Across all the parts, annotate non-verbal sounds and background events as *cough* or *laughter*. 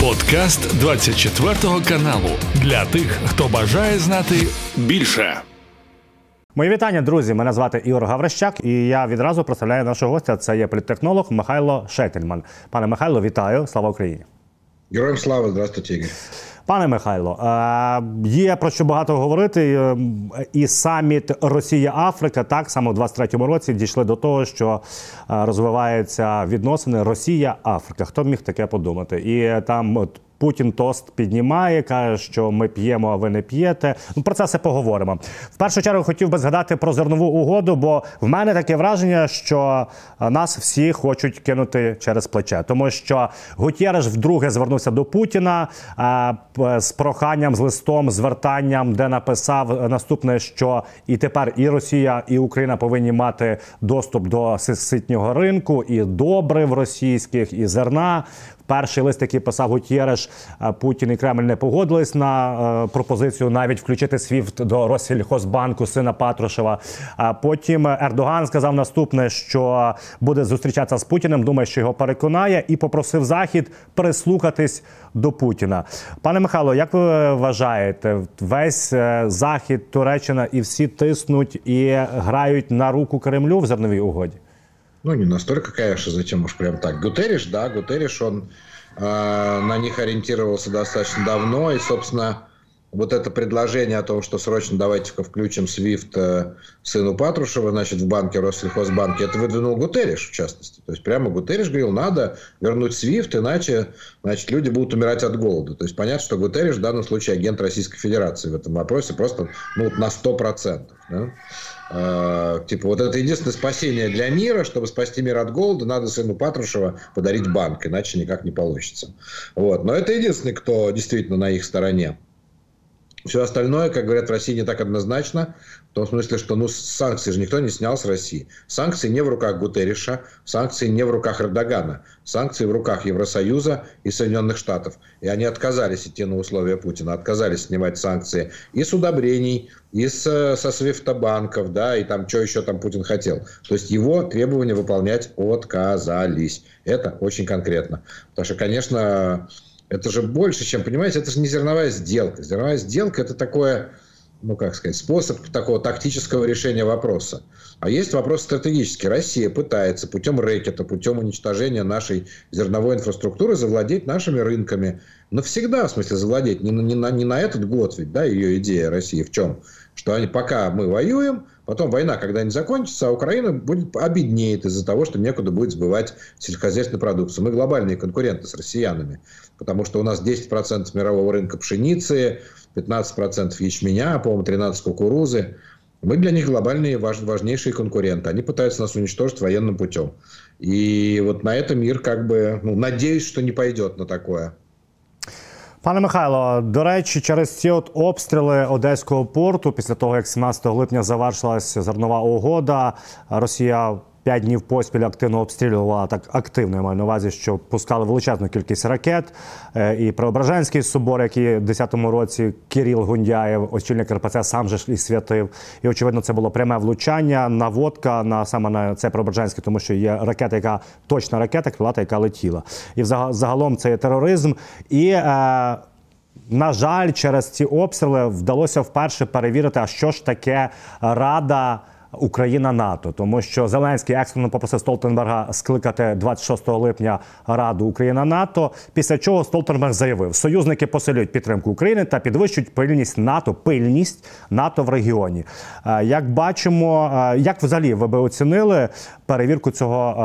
Подкаст 24 каналу для тих, хто бажає знати більше. Мої вітання, друзі. Мене звати Ігор Гаврищак, і я відразу представляю нашого гостя. Це є політтехнолог Михайло Шетельман. Пане Михайло, вітаю! Слава Україні! Героям слава, здравствуйте, Ігор. Пане Михайло, е, є про що багато говорити. Е, і саміт Росія-Африка так само в 23-му році дійшли до того, що е, розвиваються відносини Росія-Африка. Хто міг таке подумати? І там Путін тост піднімає, каже, що ми п'ємо, а ви не п'єте. Ну про це все поговоримо. В першу чергу хотів би згадати про зернову угоду, бо в мене таке враження, що нас всі хочуть кинути через плече, тому що Гутєреш вдруге звернувся до Путіна а, з проханням, з листом, звертанням, де написав наступне, що і тепер і Росія, і Україна повинні мати доступ до ситнього ринку, і добрив російських, і зерна. Перший лист, який писав Гутєреш, е, Путін і Кремль не погодились на е, пропозицію навіть включити СВІФТ до Россельхозбанку сина Патрушева. А потім Ердоган сказав наступне, що буде зустрічатися з Путіним. Думає, що його переконає, і попросив Захід прислухатись до Путіна. Пане Михайло, як ви вважаєте, весь е, захід Туреччина і всі тиснуть і грають на руку Кремлю в зерновій угоді? Ну, не настолько, конечно, зачем уж прям так. Гутериш, да, Гутериш, он э, на них ориентировался достаточно давно, и, собственно, вот это предложение о том, что срочно давайте-ка включим SWIFT э, сыну Патрушева, значит, в банке Россельхозбанке, это выдвинул Гутериш, в частности. То есть, прямо Гутериш говорил, надо вернуть SWIFT, иначе, значит, люди будут умирать от голода. То есть, понятно, что Гутериш в данном случае агент Российской Федерации в этом вопросе просто ну, на 100%. Да? Э, типа, вот это единственное спасение для мира, чтобы спасти мир от голода, надо сыну Патрушева подарить банк, иначе никак не получится. Вот. Но это единственный, кто действительно на их стороне. Все остальное, как говорят в России, не так однозначно. В том смысле, что ну, санкции же никто не снял с России. Санкции не в руках Гутерриша, санкции не в руках Эрдогана. Санкции в руках Евросоюза и Соединенных Штатов. И они отказались идти на условия Путина, отказались снимать санкции и с удобрений, и с, со свифтобанков, да, и там, что еще там Путин хотел. То есть его требования выполнять отказались. Это очень конкретно. Потому что, конечно, это же больше, чем, понимаете, это же не зерновая сделка. Зерновая сделка – это такое, ну, как сказать, способ такого тактического решения вопроса. А есть вопрос стратегический. Россия пытается путем рэкета, путем уничтожения нашей зерновой инфраструктуры завладеть нашими рынками. Навсегда, в смысле, завладеть. Не, не, на, не на этот год ведь, да, ее идея России в чем? Что они, пока мы воюем, потом война когда-нибудь закончится, а Украина будет обеднеет из-за того, что некуда будет сбывать сельскохозяйственную продукцию. Мы глобальные конкуренты с россиянами потому что у нас 10% мирового рынка пшеницы, 15% ячменя, по-моему, 13% кукурузы. Мы для них глобальные важ, важнейшие конкуренты. Они пытаются нас уничтожить военным путем. И вот на это мир как бы, ну, надеюсь, что не пойдет на такое. Пане Михайло, до речі, через ці от обстріли Одеського порту, після того як 17 липня завершилася зернова угода, Росія П'ять днів поспіль активно обстрілювала так активно я маю на увазі, що пускали величезну кількість ракет. Е, і Преображенський собор, який в 10-му році Кирил Гундяєв, очільник РПЦ, сам же і святив. І очевидно, це було пряме влучання, наводка на саме на це Преображенське, тому що є ракета, яка точна ракета, крилата, яка летіла. І загалом це є тероризм. І е, на жаль, через ці обстріли вдалося вперше перевірити, а що ж таке рада. Україна НАТО, тому що Зеленський екстрено попросив Столтенберга скликати 26 липня Раду Україна НАТО. Після чого Столтенберг заявив, союзники посилюють підтримку України та підвищують пильність НАТО, пильність НАТО в регіоні. Е, як бачимо, е, як взагалі ви би оцінили перевірку цього?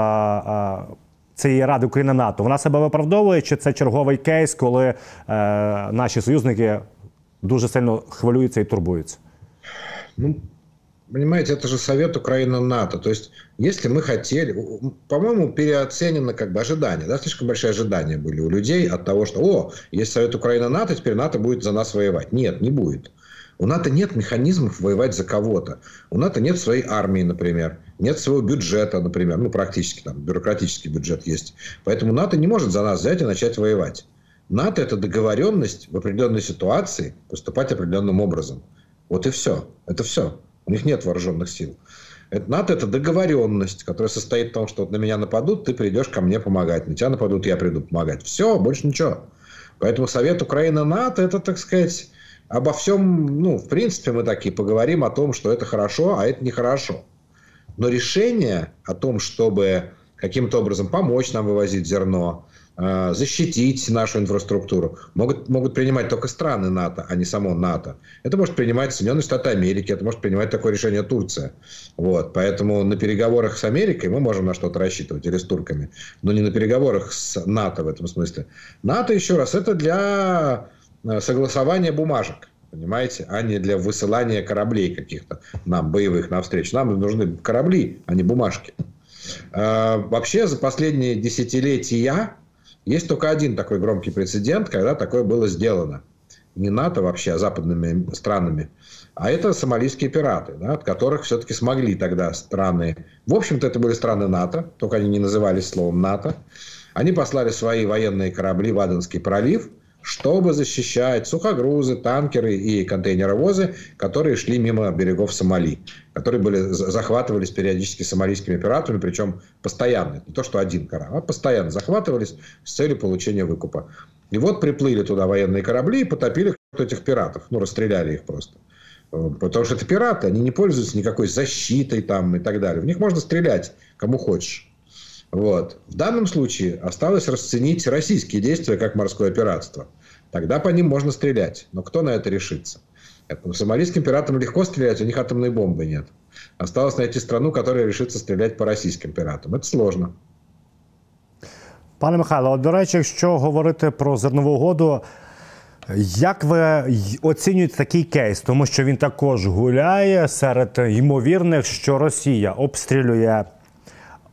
Е, цієї ради Україна НАТО вона себе виправдовує, чи це черговий кейс, коли наші союзники дуже сильно хвилюються і турбуються? Ну Понимаете, это же совет Украина-НАТО. То есть, если мы хотели... По-моему, переоценено как бы ожидания. Да? Слишком большие ожидания были у людей от того, что, о, есть совет Украина-НАТО, теперь НАТО будет за нас воевать. Нет, не будет. У НАТО нет механизмов воевать за кого-то. У НАТО нет своей армии, например. Нет своего бюджета, например. Ну, практически там бюрократический бюджет есть. Поэтому НАТО не может за нас взять и начать воевать. НАТО – это договоренность в определенной ситуации поступать определенным образом. Вот и все. Это все. У них нет вооруженных сил. Это НАТО – это договоренность, которая состоит в том, что вот на меня нападут, ты придешь ко мне помогать. На тебя нападут, я приду помогать. Все, больше ничего. Поэтому Совет Украины-НАТО – это, так сказать, обо всем, ну, в принципе, мы такие поговорим о том, что это хорошо, а это нехорошо. Но решение о том, чтобы каким-то образом помочь нам вывозить зерно, защитить нашу инфраструктуру, могут, могут принимать только страны НАТО, а не само НАТО. Это может принимать Соединенные Штаты Америки, это может принимать такое решение Турция. Вот. Поэтому на переговорах с Америкой мы можем на что-то рассчитывать, или с турками, но не на переговорах с НАТО в этом смысле. НАТО, еще раз, это для э, согласования бумажек понимаете, а не для высылания кораблей каких-то нам, боевых, навстречу. Нам нужны корабли, а не бумажки. А, вообще, за последние десятилетия есть только один такой громкий прецедент, когда такое было сделано. Не НАТО вообще, а западными странами. А это сомалийские пираты, да, от которых все-таки смогли тогда страны... В общем-то, это были страны НАТО, только они не назывались словом НАТО. Они послали свои военные корабли в Аденский пролив – чтобы защищать сухогрузы, танкеры и контейнеровозы, которые шли мимо берегов Сомали, которые были, захватывались периодически сомалийскими пиратами, причем постоянно, не то что один корабль, а постоянно захватывались с целью получения выкупа. И вот приплыли туда военные корабли и потопили этих пиратов, ну, расстреляли их просто. Потому что это пираты, они не пользуются никакой защитой там и так далее. В них можно стрелять, кому хочешь. Вот. В данном случае осталось расценить российские действия как морское пиратство. Тогда по ним можно стрелять. Но кто на это решится? Это, сомалийским пиратам легко стрелять, у них атомной бомбы нет. Осталось найти страну, которая решится стріляти по російським піратам. Це сложно. Пане Михайло, до речі, якщо говорити про зернову угоду, як ви оцінюєте такий кейс? Тому що він також гуляє серед ймовірних, що Росія обстрілює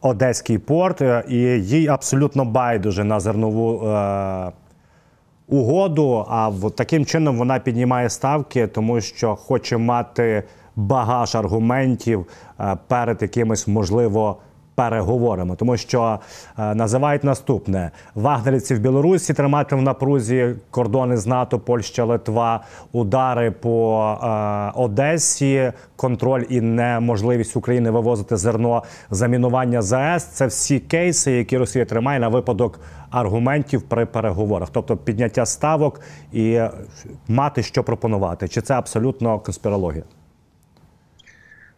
Одеський порт, е, і їй абсолютно байдуже на зернову е, угоду. А в таким чином вона піднімає ставки, тому що хоче мати багаж аргументів е, перед якимось можливо переговорами, тому що е, називають наступне: вагнерівці в Білорусі тримати в напрузі кордони з НАТО, Польща, Литва, удари по е, Одесі, контроль і неможливість України вивозити зерно, замінування ЗАЕС. Це всі кейси, які Росія тримає на випадок аргументів при переговорах, тобто підняття ставок і мати що пропонувати. Чи це абсолютно конспірологія?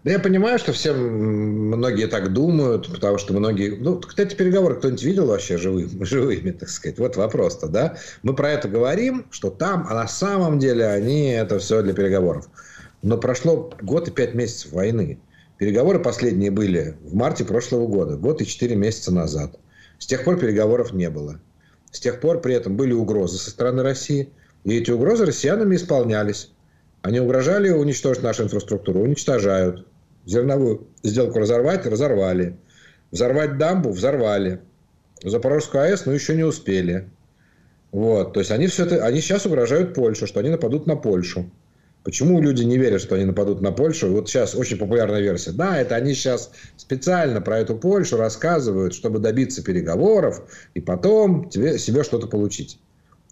Да я понимаю, что все многие так думают, потому что многие... Ну, кстати, переговоры кто-нибудь видел вообще живыми, *laughs* живыми, так сказать? Вот вопрос-то, да? Мы про это говорим, что там, а на самом деле они это все для переговоров. Но прошло год и пять месяцев войны. Переговоры последние были в марте прошлого года, год и четыре месяца назад. С тех пор переговоров не было. С тех пор при этом были угрозы со стороны России, и эти угрозы россиянами исполнялись. Они угрожали уничтожить нашу инфраструктуру, уничтожают зерновую сделку разорвать, разорвали. Взорвать дамбу, взорвали. Запорожскую АЭС, ну, еще не успели. Вот. То есть, они, все это, они сейчас угрожают Польшу, что они нападут на Польшу. Почему люди не верят, что они нападут на Польшу? Вот сейчас очень популярная версия. Да, это они сейчас специально про эту Польшу рассказывают, чтобы добиться переговоров и потом тебе, себе что-то получить.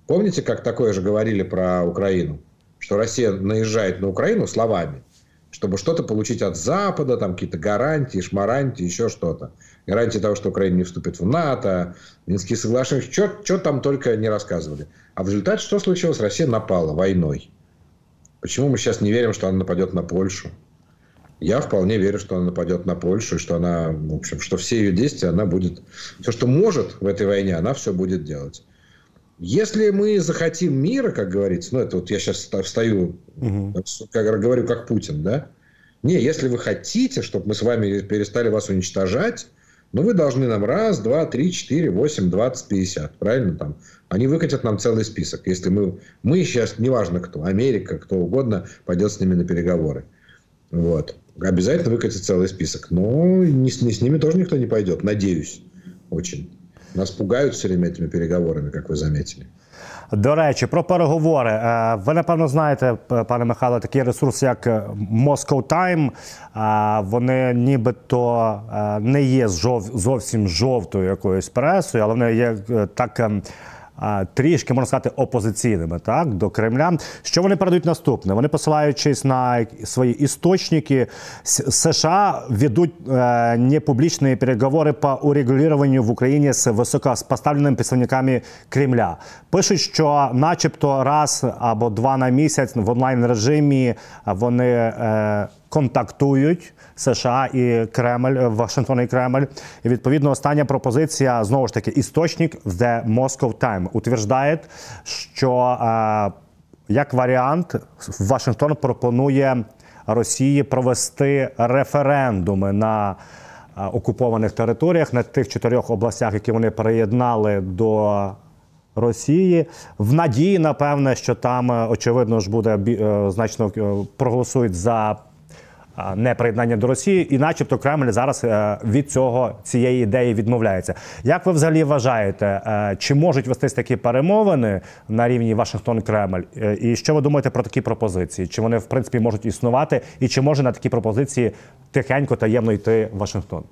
Помните, как такое же говорили про Украину? Что Россия наезжает на Украину словами чтобы что-то получить от Запада, там какие-то гарантии, шмарантии, еще что-то. Гарантии того, что Украина не вступит в НАТО, Минские соглашения, что там только не рассказывали. А в результате что случилось? Россия напала войной. Почему мы сейчас не верим, что она нападет на Польшу? Я вполне верю, что она нападет на Польшу, и что она, в общем, что все ее действия она будет... Все, что может в этой войне, она все будет делать. Если мы захотим мира, как говорится, ну, это вот я сейчас встаю, угу. как говорю, как Путин, да? Не, если вы хотите, чтобы мы с вами перестали вас уничтожать, ну, вы должны нам раз, два, три, четыре, восемь, двадцать, пятьдесят. Правильно там? Они выкатят нам целый список. Если мы, мы сейчас, неважно кто, Америка, кто угодно, пойдет с ними на переговоры. Вот. Обязательно выкатит целый список. Но не, не с ними тоже никто не пойдет, надеюсь. Очень. Нас пугають все время этими переговорами, як ви заметили. До речі, про переговори. Е, ви напевно знаєте, пане Михайло, такий ресурс, як Moscow Time. Е, вони нібито е, не є зовсім жовтою якоюсь пресою, але вони є так ем, трішки можна сказати опозиційними так до Кремля. Що вони передають наступне? Вони посилаючись на свої істочники, США ведуть е, непублічні переговори по урегулюванню в Україні з високопоставленими представниками Кремля. Пишуть, що, начебто, раз або два на місяць в онлайн режимі вони. Е, контактують США і Кремль, Вашингтон і Кремль. І відповідно остання пропозиція знову ж таки істочник The Moscow Time утверждає, що е, як варіант Вашингтон пропонує Росії провести референдуми на е, окупованих територіях на тих чотирьох областях, які вони приєднали до. Росії в надії, напевне, що там очевидно ж буде значно проголосують за неприєднання до Росії, і, начебто, Кремль зараз е, від цього цієї ідеї відмовляється. Як ви взагалі вважаєте, е, чи можуть вестись такі перемовини на рівні Вашингтон-Кремль? Е, і що ви думаєте про такі пропозиції? Чи вони в принципі можуть існувати, і чи може на такі пропозиції тихенько таємно йти Вашингтон?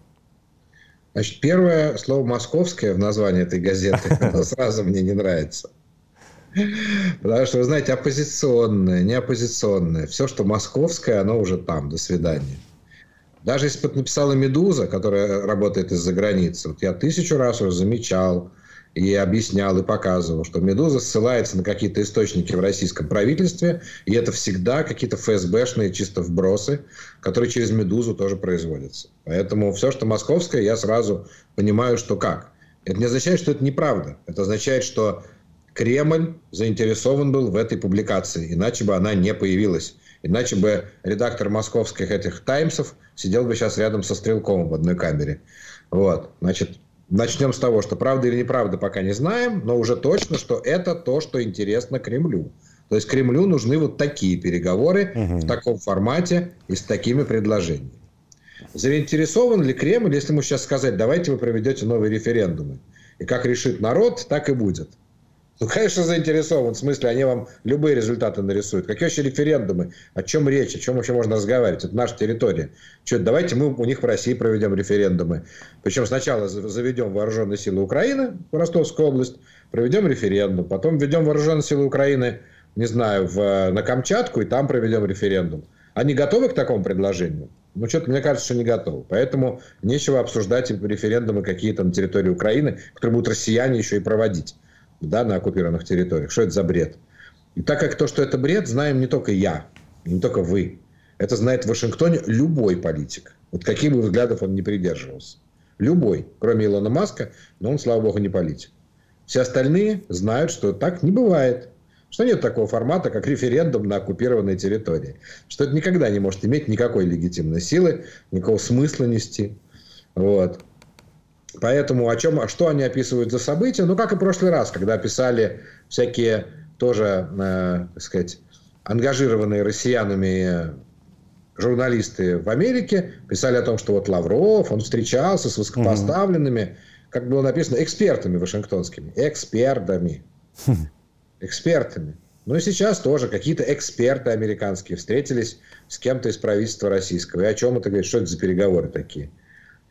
Значит, первое слово «московское» в названии этой газеты, *laughs* сразу мне не нравится. Потому что, вы знаете, оппозиционное, не оппозиционное, все, что московское, оно уже там. До свидания. Даже если бы написала «Медуза», которая работает из-за границы, вот я тысячу раз уже замечал и объяснял, и показывал, что «Медуза» ссылается на какие-то источники в российском правительстве, и это всегда какие-то ФСБшные чисто вбросы, которые через «Медузу» тоже производятся. Поэтому все, что московское, я сразу понимаю, что как. Это не означает, что это неправда. Это означает, что Кремль заинтересован был в этой публикации, иначе бы она не появилась. Иначе бы редактор московских этих «Таймсов» сидел бы сейчас рядом со Стрелковым в одной камере. Вот. Значит, начнем с того, что правда или неправда пока не знаем, но уже точно, что это то, что интересно Кремлю. То есть Кремлю нужны вот такие переговоры угу. в таком формате и с такими предложениями. Заинтересован ли Кремль, если ему сейчас сказать, давайте вы проведете новые референдумы? И как решит народ, так и будет. Ну, конечно, заинтересован. В смысле, они вам любые результаты нарисуют. Какие вообще референдумы? О чем речь? О чем вообще можно разговаривать? Это наша территория. Что, давайте мы у них в России проведем референдумы. Причем сначала заведем вооруженные силы Украины в Ростовскую область, проведем референдум. Потом введем вооруженные силы Украины, не знаю, в, на Камчатку, и там проведем референдум. Они готовы к такому предложению? Ну, что-то мне кажется, что не готовы. Поэтому нечего обсуждать референдумы какие-то на территории Украины, которые будут россияне еще и проводить да, на оккупированных территориях. Что это за бред? И так как то, что это бред, знаем не только я, не только вы. Это знает в Вашингтоне любой политик. Вот каких бы взглядов он не придерживался. Любой, кроме Илона Маска, но он, слава богу, не политик. Все остальные знают, что так не бывает. Что нет такого формата, как референдум на оккупированной территории. Что это никогда не может иметь никакой легитимной силы, никакого смысла нести. Вот. Поэтому о чем, что они описывают за события? Ну, как и в прошлый раз, когда описали всякие тоже, э, так сказать, ангажированные россиянами журналисты в Америке, писали о том, что вот Лавров, он встречался с высокопоставленными, mm как было написано, экспертами вашингтонскими. Экспертами. Экспертами. Ну и сейчас тоже какие-то эксперты американские встретились с кем-то из правительства российского. И о чем это говорит? Что это за переговоры такие?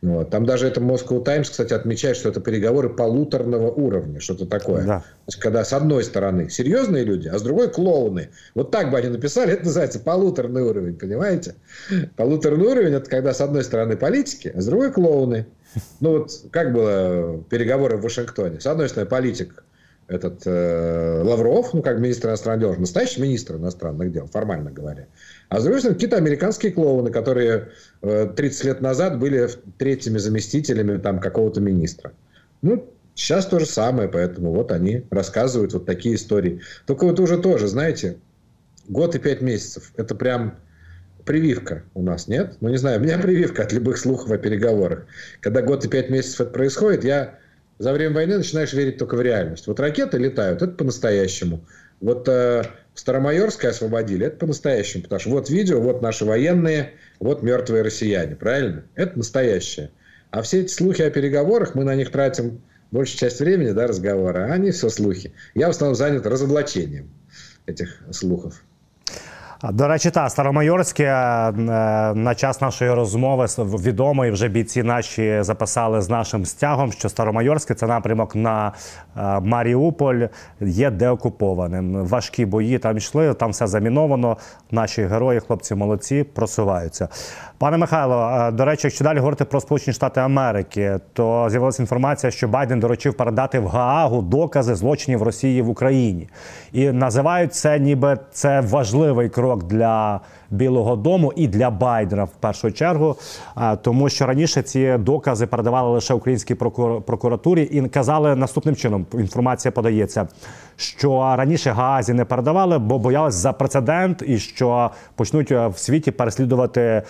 Вот. Там даже это Moscow Times, кстати, отмечает, что это переговоры полуторного уровня, что-то такое. Да. То есть, когда с одной стороны серьезные люди, а с другой клоуны. Вот так бы они написали, *laughs* это называется полуторный уровень, понимаете? Полуторный уровень – это когда с одной стороны политики, а с другой клоуны. Ну вот как было переговоры в Вашингтоне? С одной стороны политик этот э, Лавров, ну как министр иностранных дел, настоящий министр иностранных дел, формально говоря. А с другой стороны, какие-то американские клоуны, которые 30 э, лет назад были третьими заместителями там какого-то министра. Ну, сейчас то же самое, поэтому вот они рассказывают вот такие истории. Только вот уже тоже, знаете, год и пять месяцев. Это прям прививка у нас, нет? Ну, не знаю, у меня *laughs* прививка от любых слухов о переговорах. Когда год и пять месяцев это происходит, я за время войны начинаешь верить только в реальность. Вот ракеты летают, это по-настоящему. Вот э, Старомайорское освободили, это по-настоящему, потому что вот видео, вот наши военные, вот мертвые россияне, правильно? Это настоящее. А все эти слухи о переговорах, мы на них тратим большую часть времени, да, разговора, а они все слухи. Я в основном занят разоблачением этих слухов. До речі, та Старомайорське е, на час нашої розмови відомої вже бійці наші записали з нашим стягом, що Старомайорське це напрямок на е, Маріуполь є деокупованим. Важкі бої там йшли, там все заміновано. Наші герої, хлопці молодці, просуваються. Пане Михайло, е, до речі, якщо далі говорити про Сполучені Штати Америки, то з'явилася інформація, що Байден доручив передати в Гаагу докази злочинів Росії в Україні, і називають це, ніби це важливий крок для Білого Дому і для Байдена в першу чергу, е, тому що раніше ці докази передавали лише українській прокуратурі і казали наступним чином. Інформація подається, що раніше Гаазі не передавали, бо боялись за прецедент і що почнуть е, в світі переслідувати е,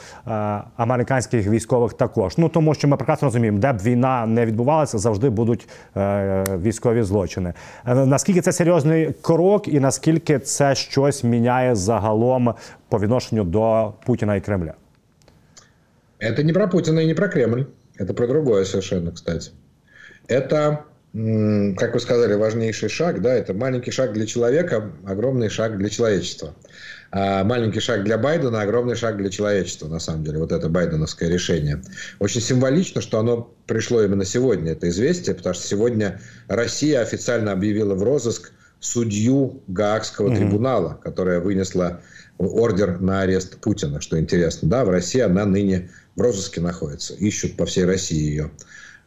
американських військових також. Ну тому що ми прекрасно розуміємо, де б війна не відбувалася, завжди будуть військові злочини. Наскільки це серйозний крок, і наскільки це щось міняє загалом по відношенню до Путина и Кремля? Это не про Путина и не про Кремль. Это про другое совершенно, кстати. Это, как вы сказали, важнейший шаг. Да, это маленький шаг для человека, огромный шаг для человечества. А маленький шаг для Байдена, огромный шаг для человечества, на самом деле. Вот это байденовское решение. Очень символично, что оно пришло именно сегодня, это известие, потому что сегодня Россия официально объявила в розыск судью Гаагского mm-hmm. трибунала, которая вынесла ордер на арест Путина, что интересно. Да, в России она ныне в розыске находится. Ищут по всей России ее.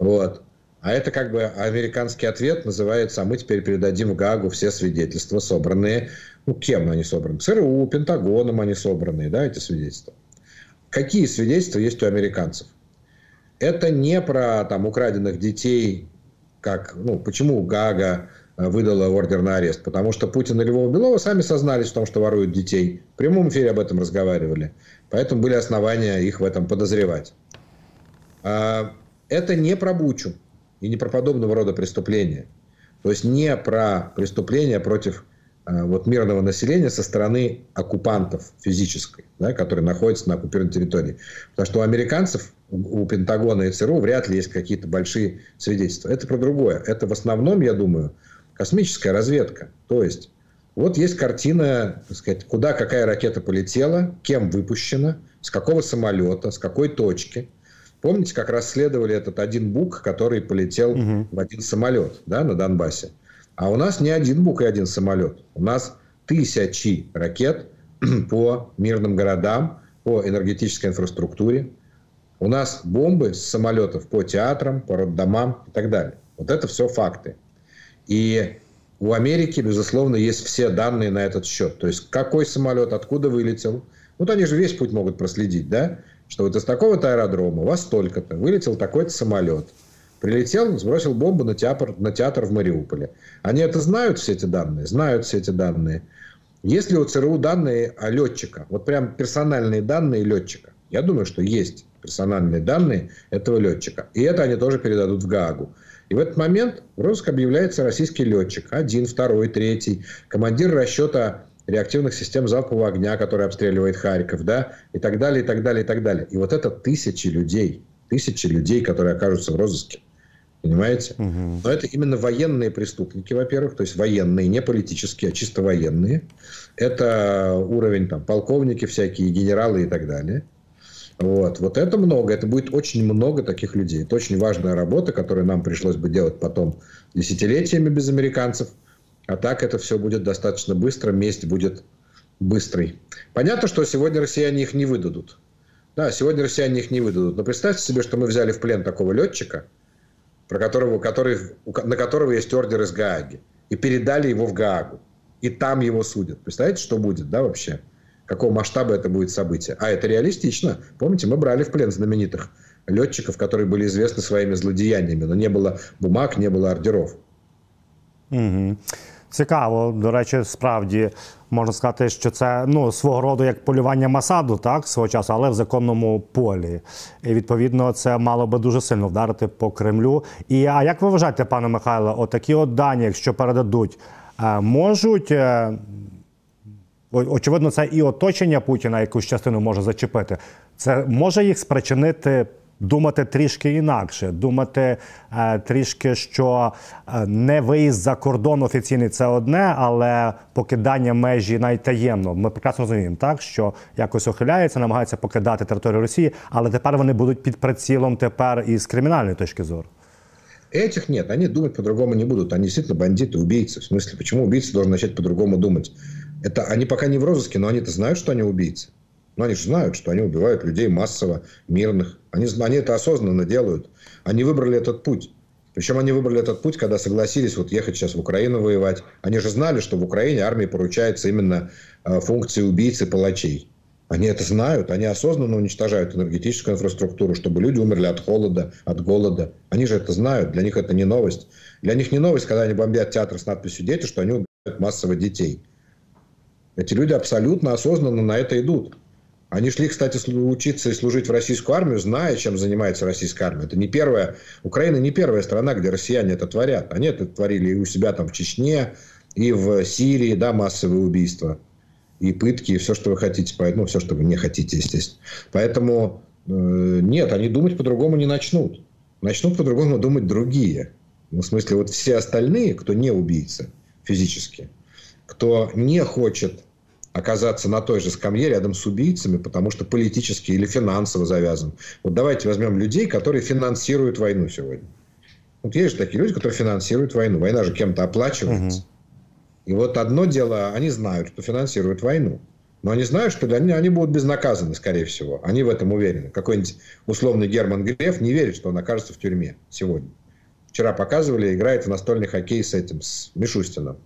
Вот. А это как бы американский ответ называется, а мы теперь передадим в Гаагу все свидетельства, собранные, ну, кем они собраны? ЦРУ, Пентагоном они собраны, да, эти свидетельства. Какие свидетельства есть у американцев? Это не про там украденных детей, как, ну, почему Гага Э, выдала ордер на арест. Потому что Путин и Львов Белова сами сознались в том, что воруют детей. В прямом эфире об этом разговаривали. Поэтому были основания их в этом подозревать. А, это не про Бучу и не про подобного рода преступления. То есть не про преступления против э, вот, мирного населения со стороны оккупантов физической, да, которые находятся на оккупированной территории. Потому что у американцев, у Пентагона и ЦРУ вряд ли есть какие-то большие свидетельства. Это про другое. Это в основном, я думаю, космическая разведка. То есть, вот есть картина, так сказать, куда какая ракета полетела, кем выпущена, с какого самолета, с какой точки. Помните, как расследовали этот один бук, который полетел угу. в один самолет да, на Донбассе? А у нас не один бук и один самолет. У нас тысячи ракет *clears throat* по мирным городам, по энергетической инфраструктуре. У нас бомбы с самолетов по театрам, по роддомам и так далее. Вот это все факты. И у Америки, безусловно, есть все данные на этот счет. То есть, какой самолет, откуда вылетел. Вот они же весь путь могут проследить, да? Что вот из такого-то аэродрома вас столько-то. Вылетел такой-то самолет. Прилетел, сбросил бомбу на театр, на театр в Мариуполе. Они это знают, все эти данные? Знают все эти данные. Есть ли у ЦРУ данные о летчика? Вот прям персональные данные летчика. Я думаю, что есть персональные данные этого летчика. И это они тоже передадут в Гаагу. И в этот момент в розыск объявляется российский летчик. Один, второй, третий. Командир расчета реактивных систем залпового огня, который обстреливает Харьков, да, и так далее, и так далее, и так далее. И вот это тысячи людей, тысячи людей, которые окажутся в розыске. Понимаете? Угу. Но это именно военные преступники, во-первых, то есть военные, не политические, а чисто военные. Это уровень там полковники всякие, генералы и так далее. Вот. вот это много, это будет очень много таких людей. Это очень важная работа, которую нам пришлось бы делать потом десятилетиями без американцев. А так это все будет достаточно быстро, месть будет быстрой. Понятно, что сегодня россияне их не выдадут. Да, сегодня россияне их не выдадут. Но представьте себе, что мы взяли в плен такого летчика, про которого, который, на которого есть ордер из Гааги, и передали его в Гаагу. И там его судят. Представляете, что будет, да, вообще? какого масштаба это будет событие. А это реалистично. Помните, мы брали в плен знаменитых летчиков, которые были известны своими злодеяниями, но не было бумаг, не было ордеров. Угу. Цікаво, до речі, справді можна сказати, що це ну свого роду як полювання Масаду, так свого часу, але в законному полі. І відповідно це мало би дуже сильно вдарити по Кремлю. І а як ви вважаєте, пане Михайло, отакі от дані, якщо передадуть, е, можуть е, очевидно, це і оточення Путіна якусь частину може зачепити. Це може їх спричинити думати трішки інакше, думати е, трішки, що е, не виїзд за кордон офіційний це одне, але покидання межі найтаємно. Ми прекрасно розуміємо, так що якось ухиляється, намагаються покидати територію Росії, але тепер вони будуть під прицілом тепер із кримінальної точки зору. Этих нет, они думать по-другому не будут. Они действительно бандиты, убийцы. В смысле, почему убийца должен начать по-другому думать? Это они пока не в розыске, но они-то знают, что они убийцы. Но они же знают, что они убивают людей массово, мирных. Они, они это осознанно делают. Они выбрали этот путь. Причем они выбрали этот путь, когда согласились вот ехать сейчас в Украину воевать. Они же знали, что в Украине армии поручается именно э, функции убийцы палачей. Они это знают, они осознанно уничтожают энергетическую инфраструктуру, чтобы люди умерли от холода, от голода. Они же это знают, для них это не новость. Для них не новость, когда они бомбят театр с надписью «Дети», что они убивают массово детей. Эти люди абсолютно осознанно на это идут. Они шли, кстати, учиться и служить в российскую армию, зная, чем занимается российская армия. Это не первая... Украина не первая страна, где россияне это творят. Они это творили и у себя там в Чечне, и в Сирии, да, массовые убийства и пытки, и все, что вы хотите. Ну, все, что вы не хотите, естественно. Поэтому э, нет, они думать по-другому не начнут. Начнут по-другому думать другие. Ну, в смысле, вот все остальные, кто не убийцы физически, кто не хочет оказаться на той же скамье рядом с убийцами, потому что политически или финансово завязан. Вот давайте возьмем людей, которые финансируют войну сегодня. Вот есть же такие люди, которые финансируют войну. Война же кем-то оплачивается. Угу. И вот одно дело, они знают, что финансируют войну. Но они знают, что они, они будут безнаказаны, скорее всего. Они в этом уверены. Какой-нибудь условный Герман Греф не верит, что он окажется в тюрьме сегодня. Вчера показывали, играет в настольный хоккей с этим, с Мишустином.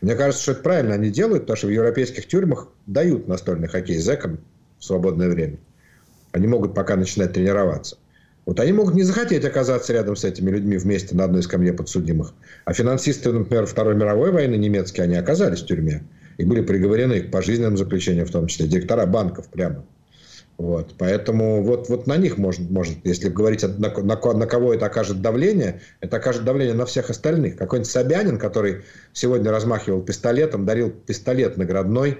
Мне кажется, что это правильно они делают, потому что в европейских тюрьмах дают настольный хоккей зэкам в свободное время. Они могут пока начинать тренироваться. Вот они могут не захотеть оказаться рядом с этими людьми вместе на одной скамье подсудимых. А финансисты, например, Второй мировой войны немецкие, они оказались в тюрьме. И были приговорены к пожизненным заключениям, в том числе директора банков прямо. Вот. Поэтому вот, вот на них может, может, если говорить, на, на, на кого это окажет давление, это окажет давление на всех остальных. Какой-нибудь Собянин, который сегодня размахивал пистолетом, дарил пистолет наградной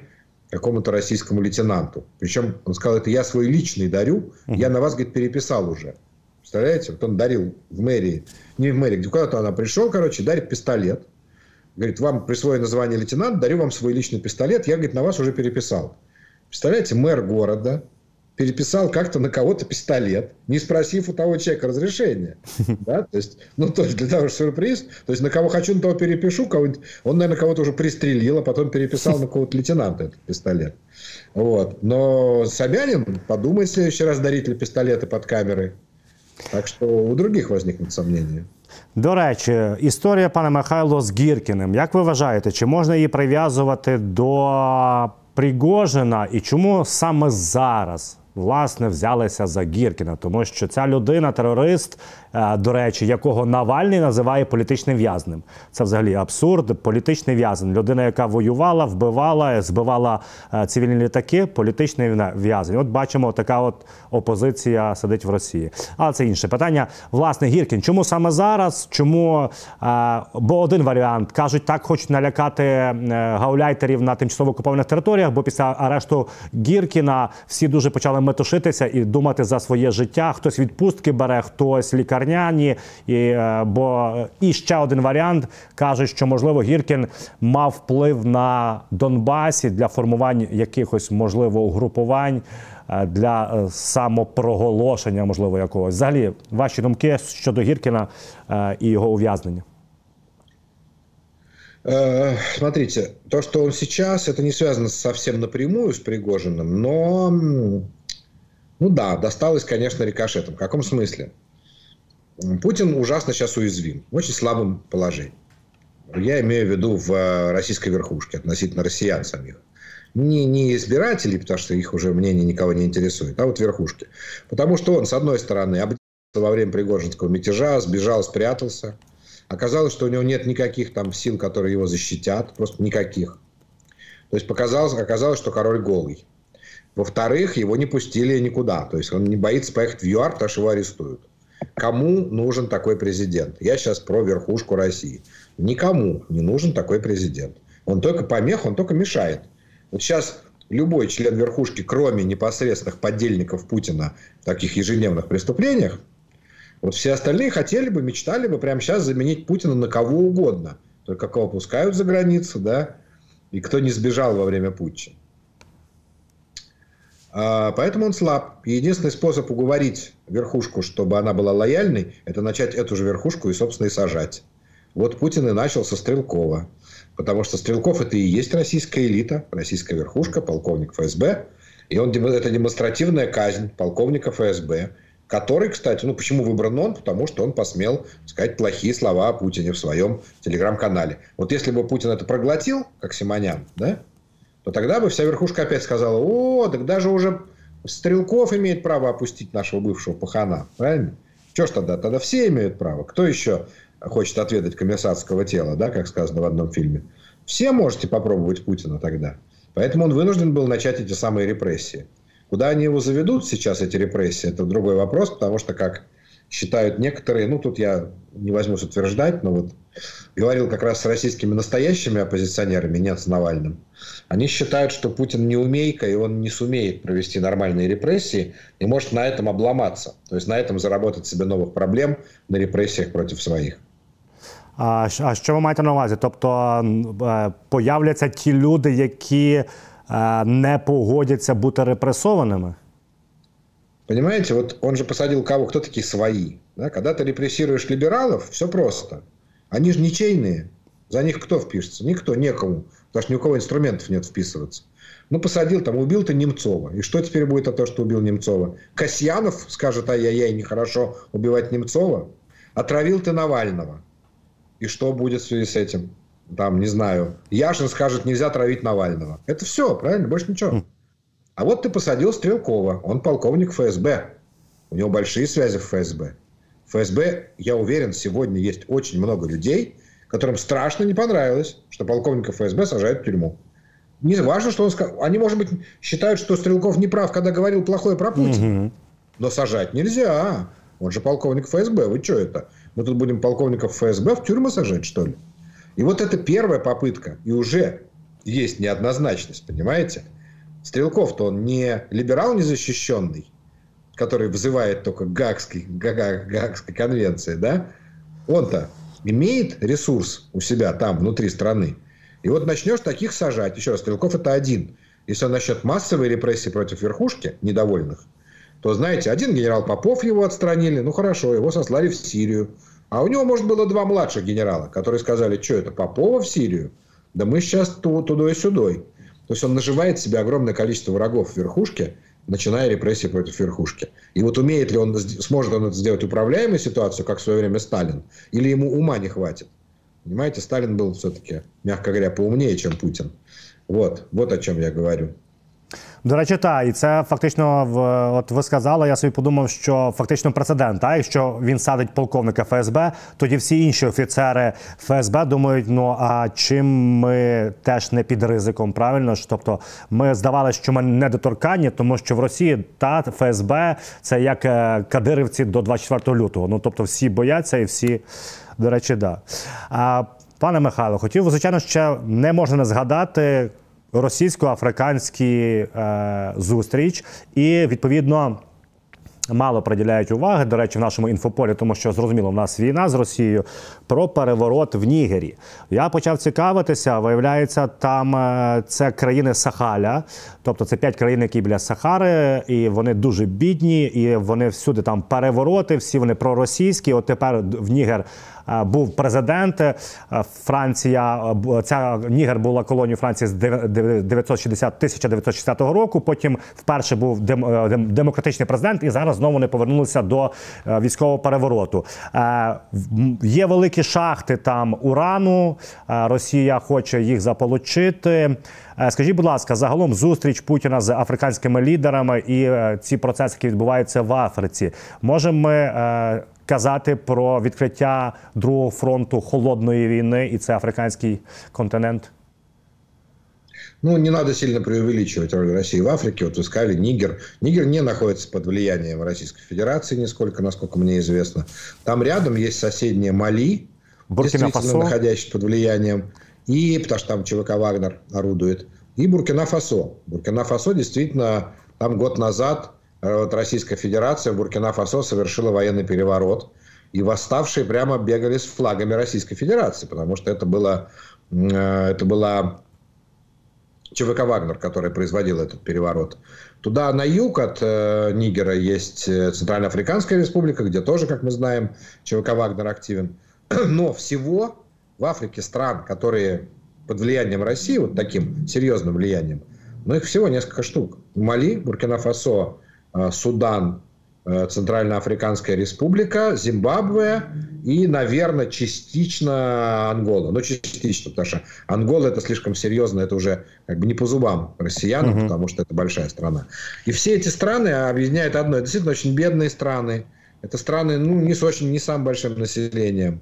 какому-то российскому лейтенанту. Причем он сказал, это я свой личный дарю, я на вас, говорит, переписал уже. Представляете? Вот он дарил в мэрии, не в мэрии, где куда-то она пришел, короче, дарит пистолет. Говорит, вам присвоено звание лейтенант, дарю вам свой личный пистолет, я, говорит, на вас уже переписал. Представляете, мэр города переписал как-то на кого-то пистолет, не спросив у того человека разрешения. *laughs* Да? То есть, ну, то есть, для того, чтобы сюрприз, то есть, на кого хочу, на того перепишу, кого он, наверное, кого-то уже пристрелил, а потом переписал на кого-то лейтенанта этот пистолет. Вот. Но Собянин подумает в следующий раз, дарить ли пистолеты под камерой. Так що у других возникнуть сомнення. До речі, історія пане Михайло з Гіркіним. Як ви вважаєте, чи можна її прив'язувати до Пригожина і чому саме зараз Власне взялися за Гіркіна? Тому що ця людина, терорист, до речі, якого Навальний називає політичним в'язнем. Це взагалі абсурд. Політичний в'язень. Людина, яка воювала, вбивала, збивала е, цивільні літаки, політичний в'язень. От бачимо, така от опозиція сидить в Росії. Але це інше питання. Власне, Гіркін, чому саме зараз? Чому? Е, бо один варіант кажуть, так хочуть налякати гауляйтерів на тимчасово окупованих територіях, бо після арешту Гіркіна всі дуже почали метушитися і думати за своє життя. Хтось відпустки бере, хтось лікар лікарняні. І, е, Бо і ще один варіант кажуть, що можливо Гіркін мав вплив на Донбасі для формування якихось можливо угрупувань. Е, для е, самопроголошення, можливо, якогось. Взагалі, ваші думки щодо Гіркіна і його ув'язнення? Смотрите, то, что он сейчас, это не связано совсем напрямую с Пригожиным, но, ну да, досталось, конечно, рикошетом. В каком смысле? Путин ужасно сейчас уязвим, в очень слабом положении. Я имею в виду в э, российской верхушке относительно россиян самих. Не, не избирателей, потому что их уже мнение никого не интересует, а вот верхушки. Потому что он, с одной стороны, обделался во время Пригожинского мятежа, сбежал, спрятался. Оказалось, что у него нет никаких там сил, которые его защитят, просто никаких. То есть показалось, оказалось, что король голый. Во-вторых, его не пустили никуда. То есть он не боится поехать в ЮАР, потому что его арестуют. Кому нужен такой президент? Я сейчас про верхушку России. Никому не нужен такой президент. Он только помех, он только мешает. Вот сейчас любой член верхушки, кроме непосредственных подельников Путина в таких ежедневных преступлениях, вот все остальные хотели бы, мечтали бы прямо сейчас заменить Путина на кого угодно. Только кого пускают за границу, да, и кто не сбежал во время путча. А, поэтому он слаб. И единственный способ уговорить верхушку, чтобы она была лояльной, это начать эту же верхушку и, собственно, и сажать. Вот Путин и начал со Стрелкова. Потому что Стрелков это и есть российская элита, российская верхушка, полковник ФСБ. И он, это демонстративная казнь полковника ФСБ, который, кстати, ну почему выбран он? Потому что он посмел сказать плохие слова о Путине в своем телеграм-канале. Вот если бы Путин это проглотил, как Симонян, да, то тогда бы вся верхушка опять сказала, о, так даже уже Стрелков имеет право опустить нашего бывшего пахана. Правильно? Что ж тогда? Тогда все имеют право. Кто еще хочет отведать комиссарского тела, да, как сказано в одном фильме. Все можете попробовать Путина тогда. Поэтому он вынужден был начать эти самые репрессии. Куда они его заведут сейчас, эти репрессии, это другой вопрос, потому что, как считают некоторые, ну, тут я не возьмусь утверждать, но вот говорил как раз с российскими настоящими оппозиционерами, нет с Навальным. Они считают, что Путин не умейка, и он не сумеет провести нормальные репрессии, и может на этом обломаться. То есть на этом заработать себе новых проблем на репрессиях против своих. А а що ви маєте на увазі? Тобто появляться ті люди, які не погодяться бути репресованими? Понимаете, вот он же посадил кого? Кто такие свои? Да? Когда ты репрессируешь либералов, все просто. Они же ничейные. За них кто впишется? Никто, некому. Потому что ни у кого инструментов нет вписываться. Ну, посадил, там, убил ты Немцова. И что теперь будет от того, что убил Немцова? Касьянов скажет, ай-яй-яй, нехорошо убивать Немцова. Отравил ты Навального. И что будет в связи с этим? Там, не знаю. Яшин скажет, нельзя травить Навального. Это все, правильно? Больше ничего. А вот ты посадил Стрелкова. Он полковник ФСБ. У него большие связи в ФСБ. В ФСБ, я уверен, сегодня есть очень много людей, которым страшно не понравилось, что полковника ФСБ сажают в тюрьму. Не важно, что он сказал. Они, может быть, считают, что Стрелков не прав, когда говорил плохое про Путина. Угу. Но сажать нельзя. Он же полковник ФСБ. Вы что это? Мы тут будем полковников ФСБ в тюрьму сажать, что ли? И вот это первая попытка. И уже есть неоднозначность, понимаете? Стрелков-то он не либерал незащищенный, который вызывает только Гагской, Гагской конвенции, да? Он-то имеет ресурс у себя там, внутри страны. И вот начнешь таких сажать. Еще раз, Стрелков это один. Если он начнет массовые репрессии против верхушки недовольных, то, знаете, один генерал Попов его отстранили, ну хорошо, его сослали в Сирию. А у него, может, было два младших генерала, которые сказали, что это, Попова в Сирию? Да мы сейчас туда и сюда. То есть он наживает себе огромное количество врагов в верхушке, начиная репрессии против верхушки. И вот умеет ли он, сможет он это сделать управляемой ситуацию, как в свое время Сталин, или ему ума не хватит? Понимаете, Сталин был все-таки, мягко говоря, поумнее, чем Путин. Вот, вот о чем я говорю. До речі, так, і це фактично от ви сказали. Я собі подумав, що фактично прецедент. А якщо він садить полковника ФСБ, тоді всі інші офіцери ФСБ думають: ну а чим ми теж не під ризиком, правильно ж? Тобто, ми здавалося, що ми недоторканні, тому що в Росії та ФСБ це як е, кадирівці до 24 лютого. Ну тобто, всі бояться і всі, до речі, да. А пане Михайло, хотів звичайно ще не можна не згадати російсько-африканські е, зустріч, і відповідно. Мало приділяють уваги, до речі, в нашому інфополі, тому що зрозуміло, в нас війна з Росією про переворот в Нігері. Я почав цікавитися. Виявляється, там е, це країни Сахаля, тобто це п'ять країн, які біля Сахари, і вони дуже бідні, і вони всюди там перевороти, всі вони проросійські. От тепер в Нігер був президент. Франція ця Нігер була колонією Франції з 960 1960 року. Потім вперше був демократичний президент, і зараз знову не повернулися до військового перевороту. Є великі шахти там урану. Росія хоче їх заполучити. Скажіть, будь ласка, загалом зустріч Путіна з африканськими лідерами і ці процеси, які відбуваються в Африці, можемо ми казати про відкриття другого фронту холодної війни, і це африканський континент? Ну, не надо сильно преувеличивать роль России в Африке. Вот вы сказали, Нигер. Нигер не находится под влиянием Российской Федерации, нисколько, насколько мне известно. Там рядом есть соседняя Мали, действительно находящаяся под влиянием. И потому что там ЧВК Вагнер орудует. и Буркина-Фасо. Буркина-Фасо действительно там год назад э, вот Российская Федерация в Буркина-Фасо совершила военный переворот, и восставшие прямо бегали с флагами Российской Федерации, потому что это, было, э, это была ЧВК «Вагнер», который производил этот переворот. Туда на юг от э, Нигера есть Центральноафриканская республика, где тоже, как мы знаем, ЧВК «Вагнер» активен. *clears throat* Но всего в Африке стран, которые под влиянием России, вот таким серьезным влиянием, но их всего несколько штук. Мали, Буркина-Фасо, э, Судан, э, Центральноафриканская республика, Зимбабве и, наверное, частично Ангола. Ну, частично, потому что Ангола это слишком серьезно, это уже как бы не по зубам россиянам, угу. потому что это большая страна. И все эти страны объединяют одно. Это действительно очень бедные страны. Это страны, ну, не с очень, не самым большим населением.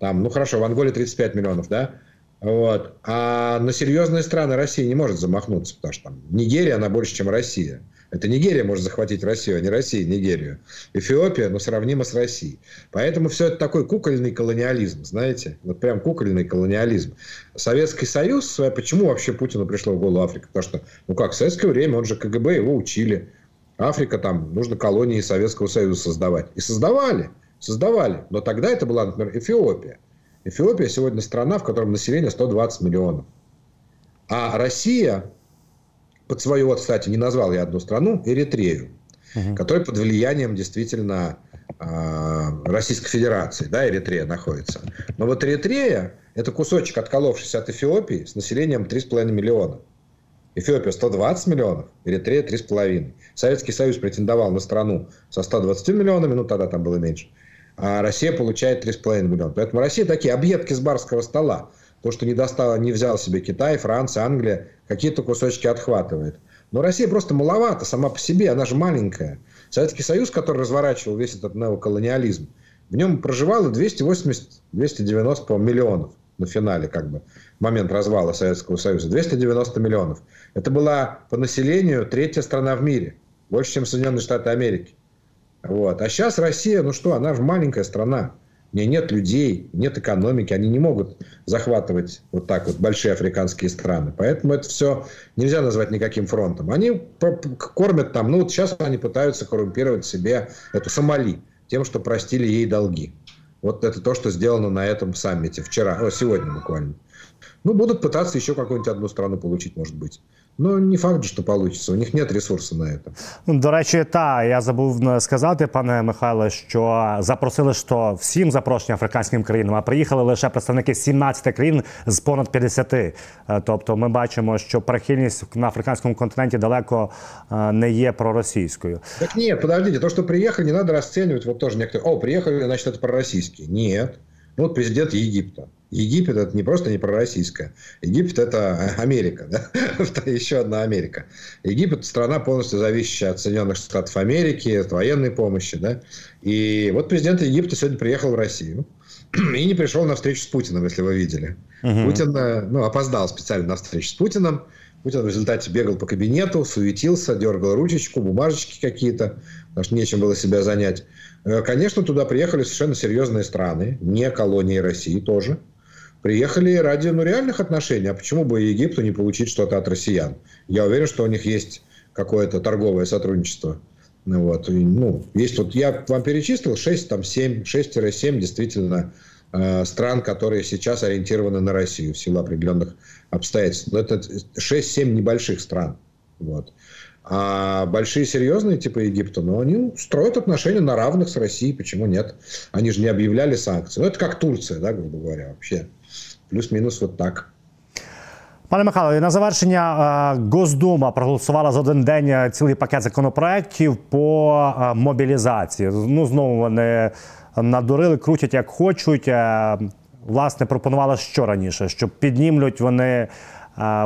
Там, ну, хорошо, в Анголе 35 миллионов, да? Вот. А на серьезные страны Россия не может замахнуться, потому что там Нигерия, она больше, чем Россия. Это Нигерия может захватить Россию, а не Россия Нигерию. Эфиопия, ну, сравнима с Россией. Поэтому все это такой кукольный колониализм, знаете? Вот прям кукольный колониализм. Советский Союз, почему вообще Путину пришло в голову Африка? Потому что, ну как, в советское время, он же КГБ, его учили. Африка, там, нужно колонии Советского Союза создавать. И создавали, создавали. Но тогда это была, например, Эфиопия. Эфиопия сегодня страна, в которой население 120 миллионов. А Россия, под свою, вот, кстати, не назвал я одну страну, Эритрею, угу. которая под влиянием действительно э, Российской Федерации, да, Эритрея находится. Но вот Эритрея – это кусочек, отколовшийся от Эфиопии, с населением 3,5 миллиона. Эфиопия 120 миллионов, Эритрея 3,5. Советский Союз претендовал на страну со 120 миллионами, ну тогда там было меньше – а Россия получает 3,5 миллиона. Поэтому Россия такие объедки с барского стола. То, что не, достало, не взял себе Китай, Франция, Англия, какие-то кусочки отхватывает. Но Россия просто маловато сама по себе, она же маленькая. Советский Союз, который разворачивал весь этот неоколониализм, в нем проживало 280-290 миллионов на финале, как бы, момент развала Советского Союза. 290 миллионов. Это была по населению третья страна в мире. Больше, чем Соединенные Штаты Америки. Вот. А сейчас Россия, ну что, она же маленькая страна. Нее нет людей, нет экономики, они не могут захватывать вот так вот большие африканские страны. Поэтому это все нельзя назвать никаким фронтом. Они кормят там, ну вот сейчас они пытаются коррумпировать себе эту Сомали тем, что простили ей долги. Вот это то, что сделано на этом саммите вчера, о, сегодня буквально. Ну, будут пытаться еще какую-нибудь одну страну получить, может быть. Ну, не факт, що получится. У них нет ресурсу на це. До речі, та я забув сказати, пане Михайле, що запросили що всім запрошення африканським країнам, а приїхали лише представники 17 країн з понад 50. Е, тобто, ми бачимо, що прихильність на африканському континенті далеко е, не є проросійською. Так ні, подождите, то, що приїхали, не треба розцінювати. Вот тоже некоторые, о, приїхали, значить, це проросійські. Ні. Ну, вот президент Египта. Египет это не просто не пророссийская. Египет это *laughs* Америка, да? *laughs* еще одна Америка. Египет страна полностью зависящая от Соединенных Штатов Америки, от военной помощи, да? И вот президент Египта сегодня приехал в Россию и не пришел на встречу с Путиным, если вы видели. Угу. Путин, э, ну, опоздал специально на встречу с Путиным. Путин в результате бегал по кабинету, суетился, дергал ручечку, бумажечки какие-то, потому что нечем было себя занять. Э, конечно, туда приехали совершенно серьезные страны, не колонии России тоже приехали ради ну, реальных отношений. А почему бы Египту не получить что-то от россиян? Я уверен, что у них есть какое-то торговое сотрудничество. Ну, вот. И, ну, есть вот я вам перечислил 6, там 7, 6-7 действительно э, стран, которые сейчас ориентированы на Россию в силу определенных обстоятельств. Но это 6-7 небольших стран. Вот. А большие серьезные, типа Египта, ну, они строят отношения на равных с Россией. Почему нет? Они же не объявляли санкции. Ну, это как Турция, да, грубо говоря, вообще. Плюс-мінус от так. Пане Михайло, на завершення е, Госдума проголосувала за один день е, цілий пакет законопроєктів по е, мобілізації. Ну знову вони надурили, крутять як хочуть. Власне, пропонували що раніше, що піднімлють вони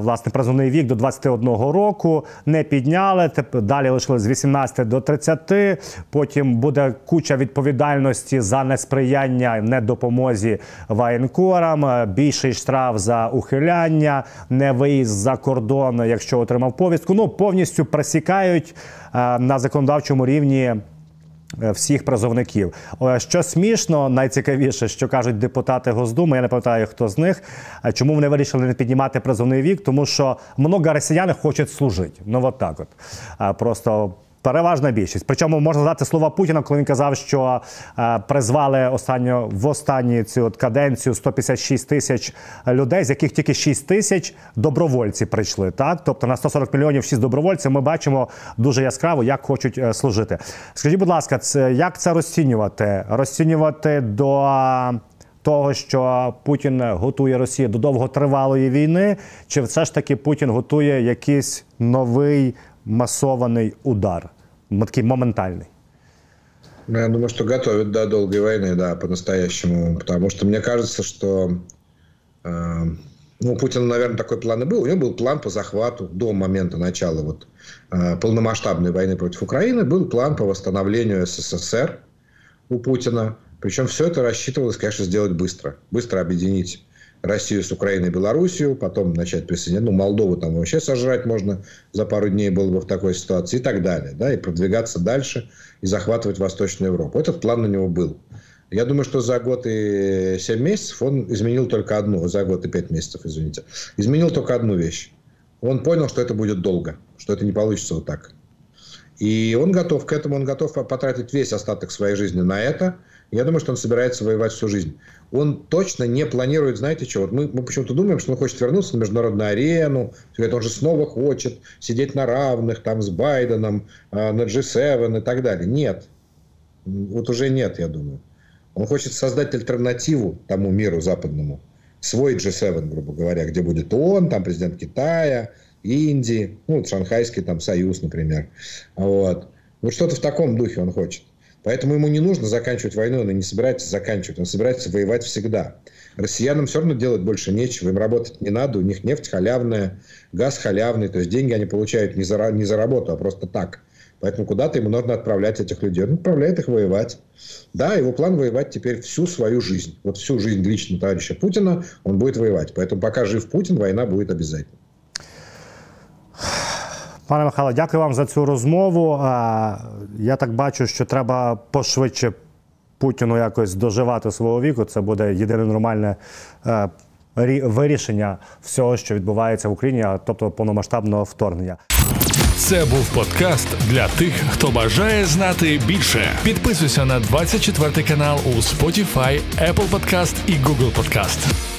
власне призовний вік до 21 року. Не підняли. Далі лишили з 18 до 30. Потім буде куча відповідальності за несприяння недопомозі воєнкорам, більший штраф за ухиляння, не виїзд за кордон, якщо отримав повістку. Ну повністю присікають на законодавчому рівні е, всіх призовників. Е, Що смішно, найцікавіше, що кажуть депутати Госдуми, я не пам'ятаю, хто з них. е, Чому вони вирішили не піднімати призовний вік? Тому що много росіян хочуть служити. Ну от так от. Е, Просто. Переважна більшість. Причому можна дати слова Путіна, коли він казав, що е, призвали останню в останню цю от каденцію 156 тисяч людей, з яких тільки 6 тисяч добровольці прийшли. Так, тобто на 140 мільйонів 6 добровольців. Ми бачимо дуже яскраво, як хочуть е, служити. Скажіть, будь ласка, це як це розцінювати? Розцінювати до е, того, що Путін готує Росію до довготривалої війни, чи все ж таки Путін готує якийсь новий масований удар, такий моментальний? Ну, Я думаю, что готовят до долгой войны, да, по-настоящему. Потому что мне кажется, что э, ну, у Путина, наверное, такой план и был. У него был план по захвату до момента начала вот, э, полномасштабной войны против Украины. Был план по восстановлению СССР у Путина. Причем все это рассчитывалось, конечно, сделать быстро. Быстро объединить Россию с Украиной и Белоруссию, потом начать присоединять. Ну, Молдову там вообще сожрать можно за пару дней было бы в такой ситуации и так далее. Да, и продвигаться дальше и захватывать Восточную Европу. Этот план у него был. Я думаю, что за год и 7 месяцев он изменил только одну, за год и 5 месяцев, извините, изменил только одну вещь. Он понял, что это будет долго, что это не получится вот так. И он готов к этому, он готов потратить весь остаток своей жизни на это. Я думаю, что он собирается воевать всю жизнь. Он точно не планирует, знаете что, вот мы, мы почему-то думаем, что он хочет вернуться на международную арену, он же снова хочет сидеть на равных, там, с Байденом, э, на G7 и так далее. Нет. Вот уже нет, я думаю. Он хочет создать альтернативу тому миру западному. Свой G7, грубо говоря, где будет он, там президент Китая, Индии, ну, Шанхайский там союз, например. Вот. Вот что-то в таком духе он хочет. Поэтому ему не нужно заканчивать войну, он и не собирается заканчивать, он собирается воевать всегда. Россиянам все равно делать больше нечего, им работать не надо, у них нефть халявная, газ халявный, то есть деньги они получают не за, не за работу, а просто так. Поэтому куда-то ему нужно отправлять этих людей. Он отправляет их воевать. Да, его план воевать теперь всю свою жизнь. Вот всю жизнь лично товарища Путина он будет воевать. Поэтому пока жив Путин, война будет обязательно. Пане Михайло, дякую вам за цю розмову. Я так бачу, що треба пошвидше Путіну якось доживати свого віку. Це буде єдине нормальне е, вирішення всього, що відбувається в Україні, тобто повномасштабного вторгнення. Це був подкаст для тих, хто бажає знати більше. Підписуйся на 24 канал у Spotify, Apple Podcast і Google Podcast.